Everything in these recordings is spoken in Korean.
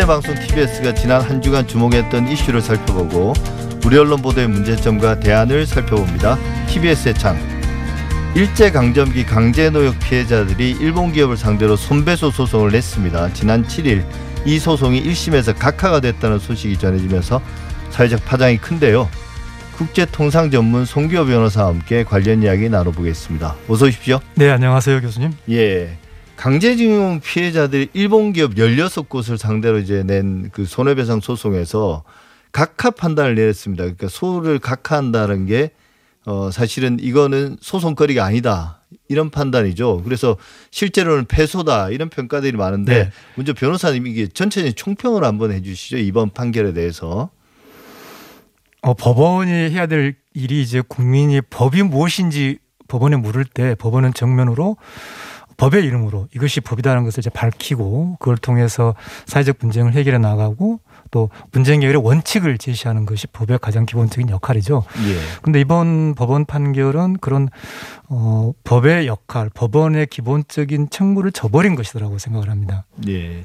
국민의 방송 TBS가 지난 한 주간 주목했던 이슈를 살펴보고 우리 언론 보도의 문제점과 대안을 살펴봅니다. TBS의 창. 일제 강점기 강제 노역 피해자들이 일본 기업을 상대로 손배소 소송을 냈습니다. 지난 7일 이 소송이 1심에서 각하가 됐다는 소식이 전해지면서 사회적 파장이 큰데요. 국제통상 전문 송기호 변호사와 함께 관련 이야기 나눠보겠습니다. 어서 오십시오. 네, 안녕하세요, 교수님. 예. 강제징용 피해자들이 일본 기업 16곳을 상대로 이제 낸 그 손해배상 소송에서 각하 판단을 내렸습니다. 그러니까 소를 각하한다는 게 어, 사실은 이거는 소송거리가 아니다. 이런 판단이죠. 그래서 실제로는 패소다. 이런 평가들이 많은데 네. 먼저 변호사님 이게 전체적인 총평을 한번 해 주시죠. 이번 판결에 대해서. 어, 법원이 해야 될 일이 이제 국민이 법이 무엇인지 법원에 물을 때 법원은 정면으로 법의 이름으로 이것이 법이다라는 것을 이제 밝히고 그걸 통해서 사회적 분쟁을 해결해 나가고 또 분쟁 해결의 원칙을 제시하는 것이 법의 가장 기본적인 역할이죠. 예. 근데 이번 법원 판결은 그런 어 법의 역할, 법원의 기본적인 책무를 저버린 것이라고 생각을 합니다. 예.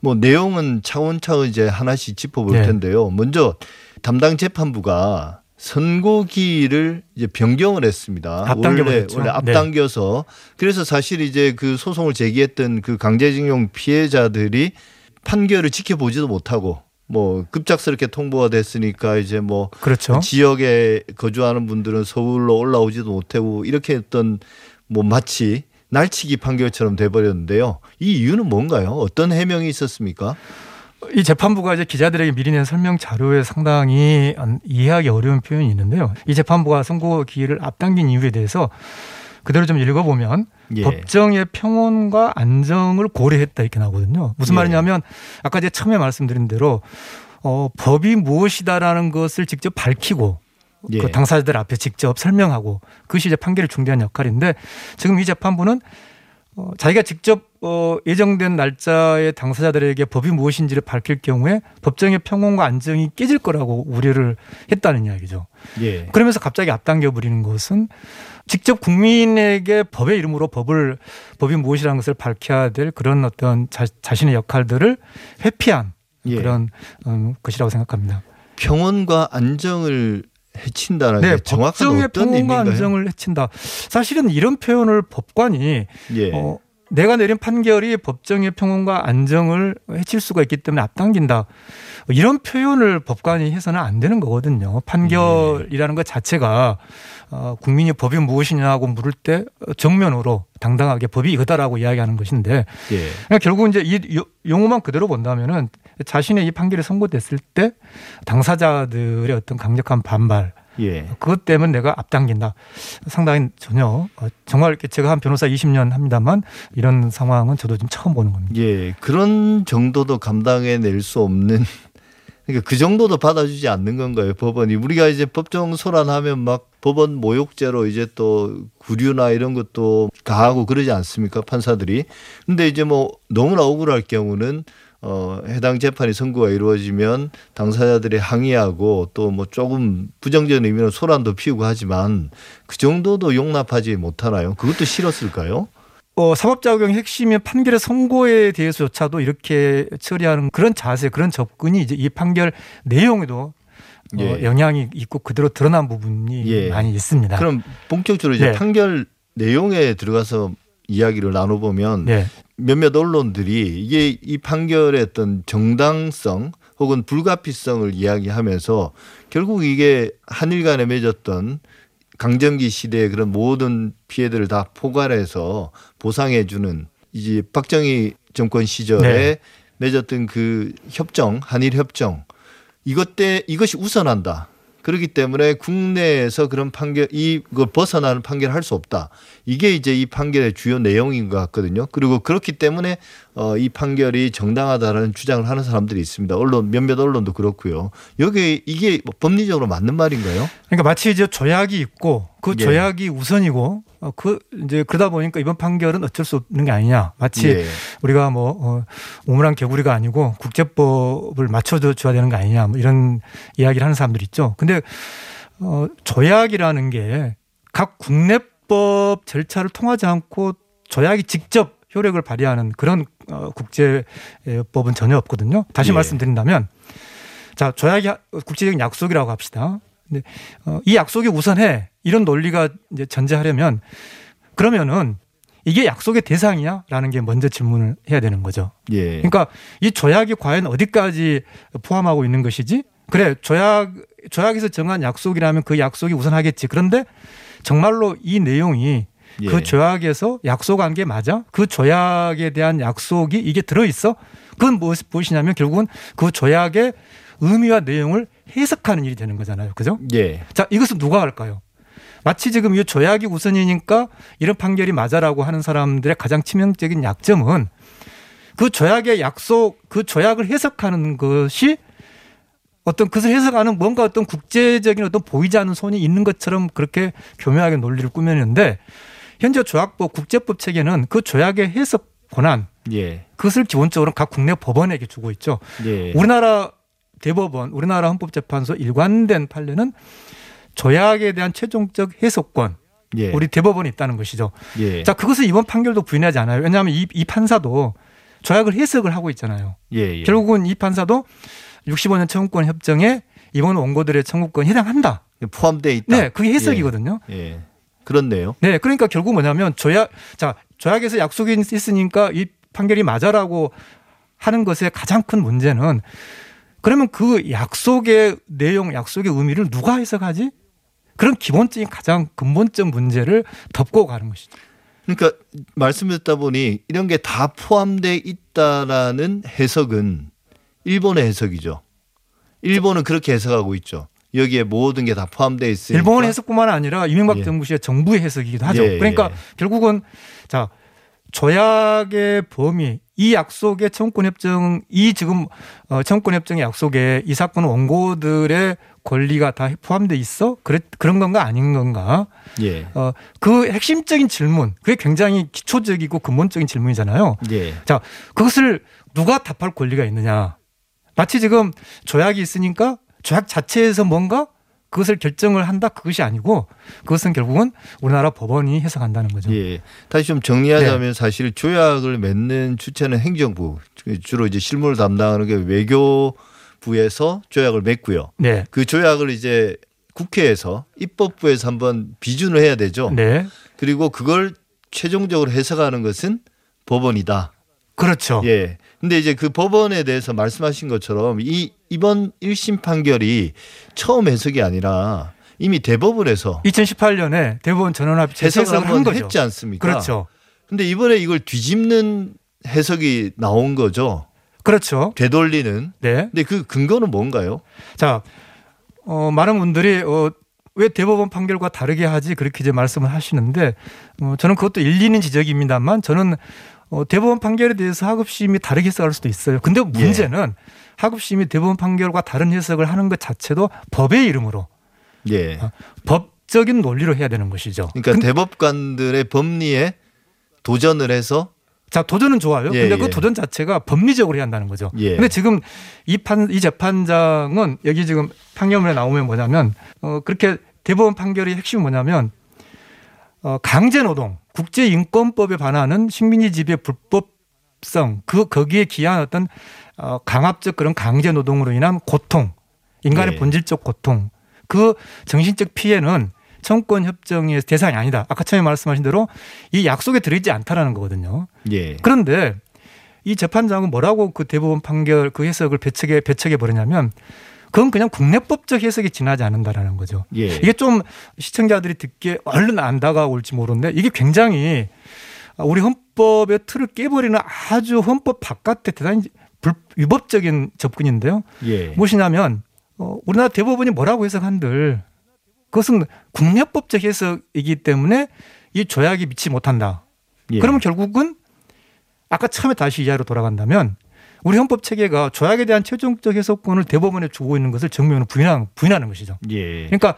뭐 내용은 차원차원 이제 하나씩 짚어볼 네. 텐데요. 먼저 담당 재판부가 선고기를 이제 변경을 했습니다. 앞당겨 원래. 원래 네. 앞당겨서 그래서 사실 이제 그 소송을 제기했던 그 강제징용 피해자들이 판결을 지켜보지도 못하고 뭐 급작스럽게 통보가 됐으니까 이제 뭐 그렇죠. 지역에 거주하는 분들은 서울로 올라오지도 못하고 이렇게 했던 뭐 마치 날치기 판결처럼 돼버렸는데요. 이 이유는 뭔가요? 어떤 해명이 있었습니까? 이 재판부가 이제 기자들에게 미리 낸 설명 자료에 상당히 안- 이해하기 어려운 표현이 있는데요. 이 재판부가 선고 기일을 앞당긴 이유에 대해서 그대로 좀 읽어보면 예. 법정의 평온과 안정을 고려했다 이렇게 나오거든요. 무슨 예. 말이냐면 아까 제가 처음에 말씀드린 대로 어, 법이 무엇이다라는 것을 직접 밝히고 예. 그 당사자들 앞에 직접 설명하고 그것이 이제 판결을 중대한 역할인데 지금 이 재판부는 어, 자기가 직접 어, 예정된 날짜에 당사자들에게 법이 무엇인지를 밝힐 경우에 법정의 평온과 안정이 깨질 거라고 우려를 했다는 이야기죠. 예. 그러면서 갑자기 앞당겨 버리는 것은 직접 국민에게 법의 이름으로 법을 법이 무엇이라는 것을 밝혀야 될 그런 어떤 자, 자신의 역할들을 회피한 예. 그런 음, 것이라고 생각합니다. 평온과 안정을 해친다는 게 네, 정확한 법정의 어떤 의미인가요? 안정을 해친다. 사실은 이런 표현을 법관이 예. 어, 내가 내린 판결이 법정의 평온과 안정을 해칠 수가 있기 때문에 앞당긴다. 이런 표현을 법관이 해서는 안 되는 거거든요. 판결이라는 것 자체가 어, 국민이 법이 무엇이냐고 물을 때 정면으로 당당하게 법이 이거다라고 이야기하는 것인데 예. 그러니까 결국 이제 이 요- 용어만 그대로 본다면은 자신의 이 판결이 선고됐을 때 당사자들의 어떤 강력한 반발 예. 그것 때문에 내가 앞당긴다. 상당히 전혀 어, 정말 제가 한 변호사 20년 합니다만 이런 상황은 저도 좀 처음 보는 겁니다. 예. 그런 정도도 감당해 낼 수 없는 그러니까 그 정도도 받아주지 않는 건가요, 법원이? 우리가 이제 법정 소란하면 막 법원 모욕죄로 이제 또 구류나 이런 것도 가하고 그러지 않습니까, 판사들이? 근데 이제 뭐 너무나 억울할 경우는 어, 해당 재판이 선고가 이루어지면 당사자들이 항의하고 또 뭐 조금 부정적인 의미로 소란도 피우고 하지만 그 정도도 용납하지 못하나요? 그것도 싫었을까요? 어, 사법작용의 핵심인 판결의 선고에 대해서조차도 이렇게 처리하는 그런 자세, 그런 접근이 이제 이 판결 내용에도 어, 예. 영향이 있고 그대로 드러난 부분이 예. 많이 있습니다. 그럼 본격적으로 이제 네. 판결 내용에 들어가서 이야기를 나눠보면 네. 몇몇 언론들이 이게 이 판결의 어떤 정당성 혹은 불가피성을 이야기하면서 결국 이게 한일 간에 맺었던 강점기 시대의 그런 모든 피해들을 다 포괄해서 보상해 주는 이제 박정희 정권 시절에 네. 맺었던 그 협정, 한일 협정 이것 때 이것이 우선한다. 그렇기 때문에 국내에서 그런 판결 이걸 벗어나는 판결을 할 수 없다. 이게 이제 이 판결의 주요 내용인 것 같거든요. 그리고 그렇기 때문에 어, 이 판결이 정당하다라는 주장을 하는 사람들이 있습니다. 언론 몇몇 언론도 그렇고요. 여기 이게 뭐 법리적으로 맞는 말인가요? 그러니까 마치 이제 조약이 있고 그 예. 조약이 우선이고 어, 그 이제 그러다 보니까 이번 판결은 어쩔 수 없는 게 아니냐. 마치 예. 우리가 뭐 어, 오물한 개구리가 아니고 국제법을 맞춰줘 줘야 되는 거 아니냐. 뭐 이런 이야기를 하는 사람들 있죠. 근데 어, 조약이라는 게 각 국내법 절차를 통하지 않고 조약이 직접 효력을 발휘하는 그런 어, 국제법은 전혀 없거든요. 다시 예. 말씀드린다면 자 조약이 국제적인 약속이라고 합시다. 근데 어, 이 약속이 우선해 이런 논리가 이제 전제하려면 그러면은 이게 약속의 대상이야라는 게 먼저 질문을 해야 되는 거죠. 예. 그러니까 이 조약이 과연 어디까지 포함하고 있는 것이지? 그래 조약 조약에서 정한 약속이라면 그 약속이 우선하겠지. 그런데 정말로 이 내용이 예. 그 조약에서 약속한 게 맞아? 그 조약에 대한 약속이 이게 들어 있어? 그건 무엇, 무엇이냐면 결국은 그 조약의 의미와 내용을 해석하는 일이 되는 거잖아요. 그죠? 예. 자, 이것은 누가 할까요? 마치 지금 이 조약이 우선이니까 이런 판결이 맞아라고 하는 사람들의 가장 치명적인 약점은 그 조약의 약속, 그 조약을 해석하는 것이 어떤 그것을 해석하는 뭔가 어떤 국제적인 어떤 보이지 않는 손이 있는 것처럼 그렇게 교묘하게 논리를 꾸몄는데 현재 조약법 국제법 체계는 그 조약의 해석 권한 예. 그것을 기본적으로 각 국내 법원에게 주고 있죠. 예. 우리나라 대법원, 우리나라 헌법재판소 일관된 판례는 조약에 대한 최종적 해석권, 예. 우리 대법원이 있다는 것이죠. 예. 자, 그것을 이번 판결도 부인하지 않아요. 왜냐하면 이, 이 판사도 조약을 해석을 하고 있잖아요. 예. 예. 결국은 이 판사도 65년 청구권 협정에 이번 원고들의 청구권에 해당한다. 포함되어 있다. 네, 그게 해석이거든요. 예. 그렇네요. 네, 그러니까 결국 뭐냐면 조약, 자, 조약에서 약속이 있으니까 이 판결이 맞아라고 하는 것의 가장 큰 문제는 그러면 그 약속의 내용, 약속의 의미를 누가 해석하지? 그런 기본적인 가장 근본적 문제를 덮고 가는 것이죠. 그러니까 말씀 듣다 보니 이런 게 다 포함돼 있다라는 해석은 일본의 해석이죠. 일본은 그렇게 해석하고 있죠. 여기에 모든 게 다 포함돼 있으니까. 일본 해석뿐만 아니라 이명박 예. 정부 시의 정부의 해석이기도 하죠. 예, 그러니까 예. 결국은 자 조약의 범위, 이 약속의 청구권 협정, 이 지금 어, 청구권 협정의 약속에 이 사건 원고들의 권리가 다 포함돼 있어? 그래, 그런 건가 아닌 건가? 예. 어, 그 핵심적인 질문, 그게 굉장히 기초적이고 근본적인 질문이잖아요. 예. 자, 그것을 누가 답할 권리가 있느냐? 마치 지금 조약이 있으니까 조약 자체에서 뭔가 그것을 결정을 한다 그것이 아니고 그것은 결국은 우리나라 법원이 해석한다는 거죠. 예. 다시 좀 정리하자면 네. 사실 조약을 맺는 주체는 행정부 주로 이제 실무를 담당하는 게 외교부에서 조약을 맺고요. 네. 그 조약을 이제 국회에서 입법부에서 한번 비준을 해야 되죠. 네. 그리고 그걸 최종적으로 해석하는 것은 법원이다. 그렇죠. 예. 근데 이제 그 법원에 대해서 말씀하신 것처럼 이 이번 1심 판결이 처음 해석이 아니라 이미 대법원에서 2018년에 대법원 전원합의 해석을 한 거죠. 했지 않습니까? 그렇죠. 근데 이번에 이걸 뒤집는 해석이 나온 거죠. 그렇죠. 되돌리는. 네. 근데 그 근거는 뭔가요? 자, 어, 많은 분들이 어, 왜 대법원 판결과 다르게 하지 그렇게 이제 말씀을 하시는데 어, 저는 그것도 일리는 지적입니다만 저는 어, 대법원 판결에 대해서 하급심이 다르게 해석할 수도 있어요. 근데 문제는 하급심이 대법원 판결과 다른 해석을 하는 것 자체도 법의 이름으로 예. 아, 법적인 논리로 해야 되는 것이죠. 그러니까 근- 대법관들의 법리에 도전을 해서 자 도전은 좋아요. 예, 근데 그 예. 도전 자체가 법리적으로 해야 한다는 거죠. 예. 근데 지금 이 판 이 재판장은 여기 지금 판결문에 나오면 뭐냐면 어 그렇게 대법원 판결의 핵심이 뭐냐면 어 강제 노동, 국제 인권법에 반하는 식민지 지배 불법성 그 거기에 기한 어떤 어 강압적 그런 강제 노동으로 인한 고통, 인간의 예. 본질적 고통, 그 정신적 피해는 청권 협정의 대상이 아니다. 아까 처음에 말씀하신 대로 이 약속에 들어있지 않다라는 거거든요. 예. 그런데 이 재판장은 뭐라고 그 대법원 판결 그 해석을 배척해 배척해 버리냐면 그건 그냥 국내법적 해석이 지나지 않는다라는 거죠. 예. 이게 좀 시청자들이 듣기에 얼른 안 다가올지 모르는데 이게 굉장히 우리 헌법의 틀을 깨버리는 아주 헌법 바깥의 대단히 불, 위법적인 접근인데요. 예. 무엇이냐면 어, 우리나라 대법원이 뭐라고 해석한들 그것은 국내법적 해석이기 때문에 이 조약이 미치 못한다. 예. 그러면 결국은 아까 처음에 다시 이하로 돌아간다면 우리 헌법 체계가 조약에 대한 최종적 해석권을 대법원에 주고 있는 것을 정면으로 부인하는, 부인하는 것이죠. 예. 그러니까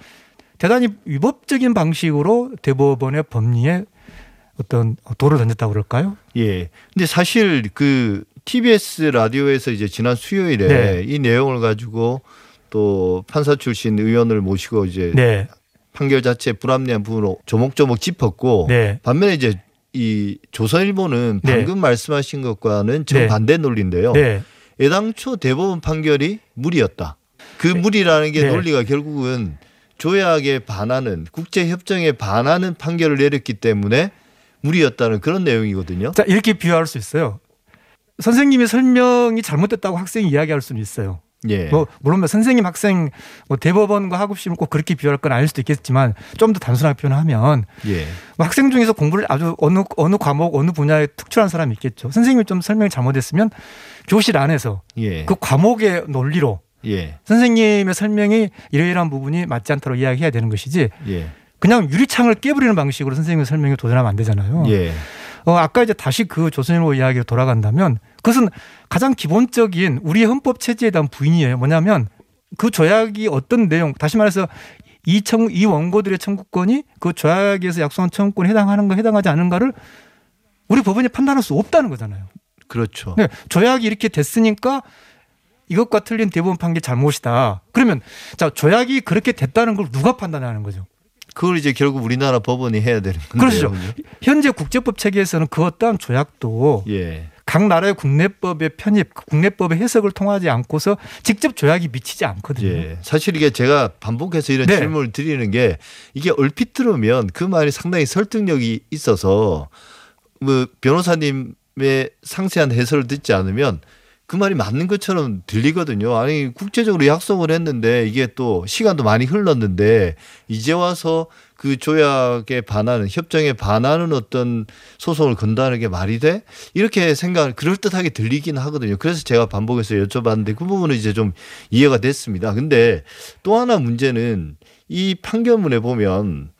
대단히 위법적인 방식으로 대법원의 법리에 어떤 돌을 던졌다고 그럴까요? 예. 근데 사실 그 TBS 라디오에서 이제 지난 수요일에 네. 이 내용을 가지고 또 판사 출신 의원을 모시고 이제 네. 판결 자체 불합리한 부분을 조목조목 짚었고 네. 반면에 이제 이 조선일보는 네. 방금 말씀하신 것과는 네. 정반대 논리인데요. 네. 애당초 대법원 판결이 무리였다. 그 무리라는 게 네. 논리가 결국은 조약에 반하는 국제 협정에 반하는 판결을 내렸기 때문에 무리였다는 그런 내용이거든요. 자 이렇게 비유할 수 있어요. 선생님이 설명이 잘못됐다고 학생이 이야기할 수는 있어요. 예. 뭐 물론 뭐 선생님 학생 뭐 대법원과 학업심을 꼭 그렇게 비유할 건 아닐 수도 있겠지만 좀 더 단순하게 표현하면 예. 뭐 학생 중에서 공부를 아주 어느 어느 과목 어느 분야에 특출한 사람이 있겠죠. 선생님이 좀 설명이 잘못했으면 교실 안에서 예. 그 과목의 논리로 예. 선생님의 설명이 이러이러한 부분이 맞지 않다고 이야기해야 되는 것이지 예. 그냥 유리창을 깨버리는 방식으로 선생님의 설명에 도전하면 안 되잖아요. 예. 어, 아까 이제 다시 그 조선일보 이야기로 돌아간다면 그것은 가장 기본적인 우리 헌법 체제에 대한 부인이에요. 뭐냐면 그 조약이 어떤 내용, 다시 말해서 이 청, 이 원고들의 청구권이 그 조약에서 약속한 청구권에 해당하는가 해당하지 않은가를 우리 법원이 판단할 수 없다는 거잖아요. 그렇죠. 네, 조약이 이렇게 됐으니까 이것과 틀린 대법원 판결 잘못이다. 그러면 자 조약이 그렇게 됐다는 걸 누가 판단하는 거죠? 그걸 이제 결국 우리나라 법원이 해야 되는 건데요. 그렇죠. 현재 국제법 체계에서는 그 어떠한 조약도 예. 각 나라의 국내법의 편입, 국내법의 해석을 통하지 않고서 직접 조약이 미치지 않거든요. 예. 사실 이게 제가 반복해서 이런 네. 질문을 드리는 게 이게 얼핏 들으면 그 말이 상당히 설득력이 있어서 뭐 변호사님의 상세한 해설을 듣지 않으면 그 말이 맞는 것처럼 들리거든요. 아니 국제적으로 약속을 했는데 이게 또 시간도 많이 흘렀는데 이제 와서 그 조약에 반하는 협정에 반하는 어떤 소송을 건다는 게 말이 돼? 이렇게 생각 그럴 듯하게 들리긴 하거든요. 그래서 제가 반복해서 여쭤봤는데 그 부분은 이제 좀 이해가 됐습니다. 근데 또 하나 문제는 이 판결문에 보면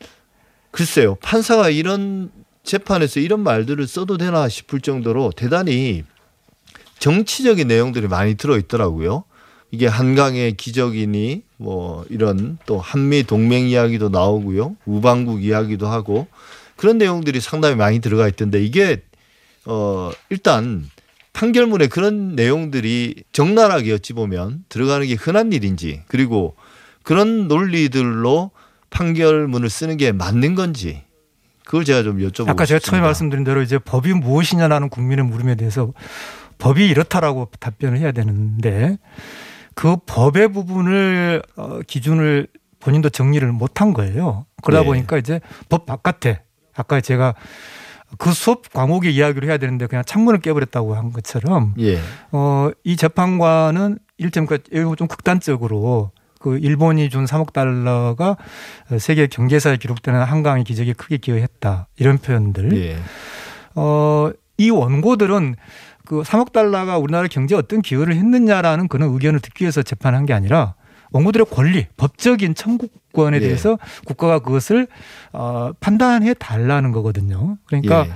글쎄요 판사가 이런 재판에서 이런 말들을 써도 되나 싶을 정도로 대단히 정치적인 내용들이 많이 들어 있더라고요. 이게 한강의 기적이니 뭐 이런 또 한미 동맹 이야기도 나오고요. 우방국 이야기도 하고 그런 내용들이 상당히 많이 들어가 있던데 이게 어 일단 판결문에 그런 내용들이 적나라하게 어찌 보면 들어가는 게 흔한 일인지 그리고 그런 논리들로 판결문을 쓰는 게 맞는 건지 그걸 제가 좀 여쭤보고 아까 제가 처음에 싶습니다. 말씀드린 대로 이제 법이 무엇이냐라는 국민의 물음에 대해서 법이 이렇다라고 답변을 해야 되는데 그 법의 부분을 어, 기준을 본인도 정리를 못한 거예요. 그러다 네. 보니까 이제 법 바깥에 아까 제가 그 수업 과목의 이야기를 해야 되는데 그냥 창문을 깨버렸다고 한 것처럼 예. 어, 이 재판관은 일점 그 좀 극단적으로 그 일본이 준 3억 달러가 세계 경제사에 기록되는 한강의 기적에 크게 기여했다 이런 표현들. 예. 어, 이 원고들은 그 3억 달러가 우리나라 경제에 어떤 기여를 했느냐라는 그런 의견을 듣기 위해서 재판한 게 아니라 원고들의 권리, 법적인 청구권에 예. 대해서 국가가 그것을 어, 판단해 달라는 거거든요. 그러니까 예.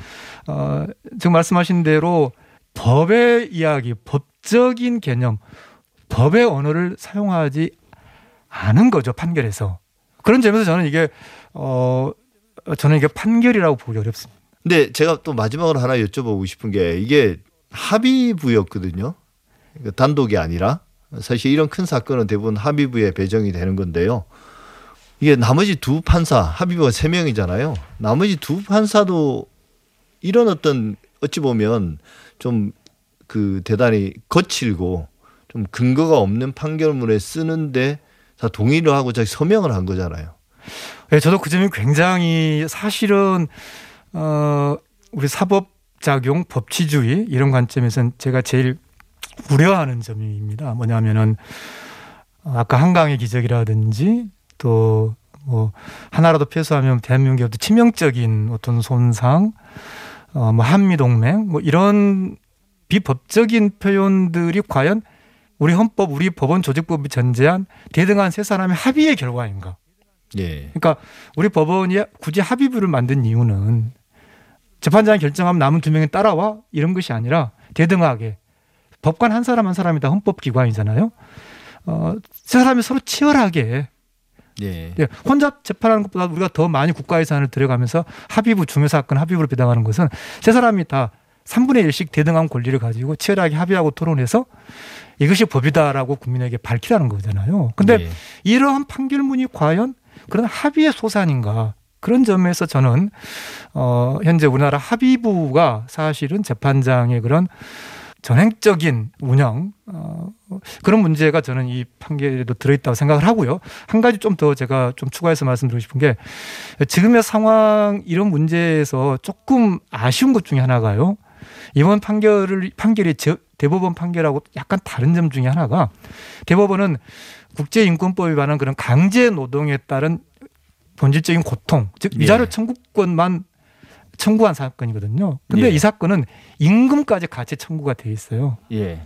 어, 지금 말씀하신 대로 법의 이야기, 법적인 개념, 법의 언어를 사용하지 않은 거죠 판결에서. 그런 점에서 저는 이게 어 저는 이게 판결이라고 보기 어렵습니다. 근데 제가 또 마지막으로 하나 여쭤보고 싶은 게 이게 합의부였거든요. 그러니까 단독이 아니라 사실 이런 큰 사건은 대부분 합의부에 배정이 되는 건데요. 이게 나머지 두 판사 합의부가 세 명이잖아요. 나머지 두 판사도 이런 어떤 어찌 보면 좀 그 대단히 거칠고 좀 근거가 없는 판결문에 쓰는데 다 동의를 하고 자기 서명을 한 거잖아요. 네, 저도 그 점이 굉장히 사실은 어 우리 사법 작용, 법치주의 이런 관점에서는 제가 제일 우려하는 점입니다. 뭐냐면은 아까 한강의 기적이라든지 또 뭐 하나라도 패소하면 대한민국에 어떤 치명적인 어떤 손상, 어 뭐 한미 동맹 뭐 이런 비법적인 표현들이 과연 우리 헌법, 우리 법원 조직법이 전제한 대등한 세 사람의 합의의 결과인가? 예. 그러니까 우리 법원이 굳이 합의부를 만든 이유는 재판장이 결정하면 남은 두 명이 따라와 이런 것이 아니라 대등하게 법관 한 사람 한 사람이 다 헌법기관이잖아요. 어, 세 사람이 서로 치열하게 예. 예, 혼자 재판하는 것보다 우리가 더 많이 국가 예산을 들여가면서 합의부 중요 사건 합의부를 비당하는 것은 세 사람이 다 3분의 1씩 대등한 권리를 가지고 치열하게 합의하고 토론해서 이것이 법이다라고 국민에게 밝히라는 거잖아요. 근데 예. 이러한 판결문이 과연 그런 합의의 소산인가? 그런 점에서 저는 어 현재 우리나라 합의부가 사실은 재판장의 그런 전행적인 운영 어, 그런 문제가 저는 이 판결에도 들어있다고 생각을 하고요. 한 가지 좀 더 제가 좀 추가해서 말씀드리고 싶은 게 지금의 상황 이런 문제에서 조금 아쉬운 것 중에 하나가요. 이번 판결을 판결이 대법원 판결하고 약간 다른 점 중에 하나가 대법원은 국제인권법에 관한 그런 강제 노동에 따른 본질적인 고통, 즉 위자료 예. 청구권만 청구한 사건이거든요. 근데 예. 이 사건은 임금까지 같이 청구가 돼 있어요. 예.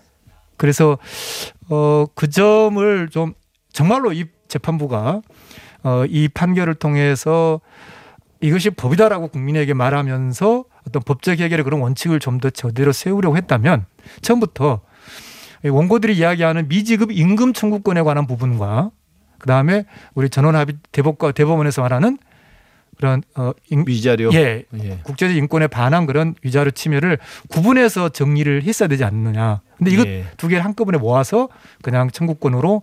그래서 어 그 점을 좀 정말로 이 재판부가 어 이 판결을 통해서 이것이 법이다라고 국민에게 말하면서 어떤 법적 해결의 그런 원칙을 좀 더 제대로 세우려고 했다면 처음부터 원고들이 이야기하는 미지급 임금 청구권에 관한 부분과 그 다음에 우리 전원합의 대법과 대법원에서 말하는 그런 어 인, 위자료 예, 예. 국제적 인권에 반한 그런 위자료 침해를 구분해서 정리를 했어야 되지 않느냐. 근데 이것 예. 두 개를 한꺼번에 모아서 그냥 청구권으로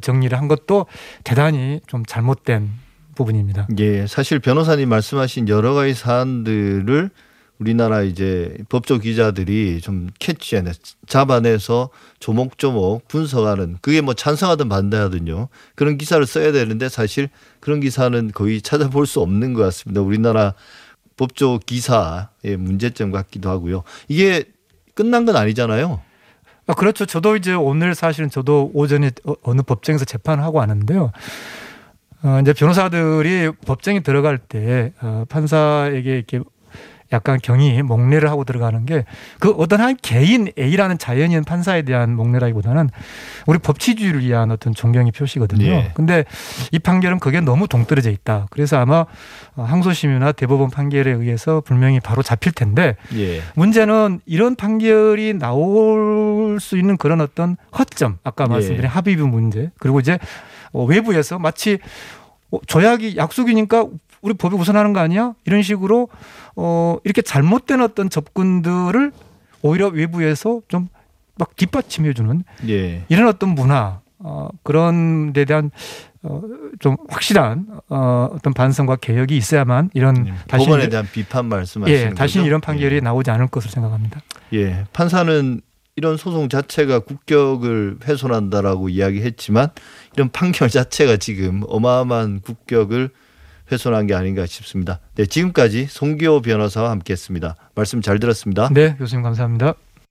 정리를 한 것도 대단히 좀 잘못된 부분입니다. 예, 사실 변호사님 말씀하신 여러 가지 사안들을 우리나라 이제 법조 기자들이 좀 캐치해내 잡아내서 조목조목 분석하는 그게 뭐 찬성하든 반대하든요 그런 기사를 써야 되는데 사실 그런 기사는 거의 찾아볼 수 없는 것 같습니다. 우리나라 법조 기사의 문제점 같기도 하고요. 이게 끝난 건 아니잖아요. 아, 그렇죠. 저도 이제 오늘 사실은 저도 오전에 어, 어느 법정에서 재판을 하고 왔는데요. 어, 이제 변호사들이 법정에 들어갈 때 어, 판사에게 이렇게 약간 경이 목례를 하고 들어가는 게 그 어떤 한 개인 A라는 자연인 판사에 대한 목례라기보다는 우리 법치주의를 위한 어떤 존경의 표시거든요. 예. 근데 이 판결은 그게 너무 동떨어져 있다. 그래서 아마 항소심이나 대법원 판결에 의해서 분명히 바로 잡힐 텐데 예. 문제는 이런 판결이 나올 수 있는 그런 어떤 허점 아까 말씀드린 예. 합의부 문제 그리고 이제 외부에서 마치 조약이 약속이니까 우리 법이 우선하는 거 아니야? 이런 식으로 어 이렇게 잘못된 어떤 접근들을 오히려 외부에서 좀 막 뒷받침해 주는 예. 이런 어떤 문화 어 그런 데 대한 어 좀 확실한 어 어떤 반성과 개혁이 있어야만 이런 예. 다시 법원에 대한 비판 말씀하시는 예, 다시 이런 판결이 예. 나오지 않을 것으로 생각합니다. 예. 판사는 이런 소송 자체가 국격을 훼손한다라고 이야기했지만 이런 판결 자체가 지금 어마어마한 국격을 훼손한 게 아닌가 싶습니다. 네, 지금까지 송기호 변호사와 함께했습니다. 말씀 잘 들었습니다. 네, 교수님 감사합니다.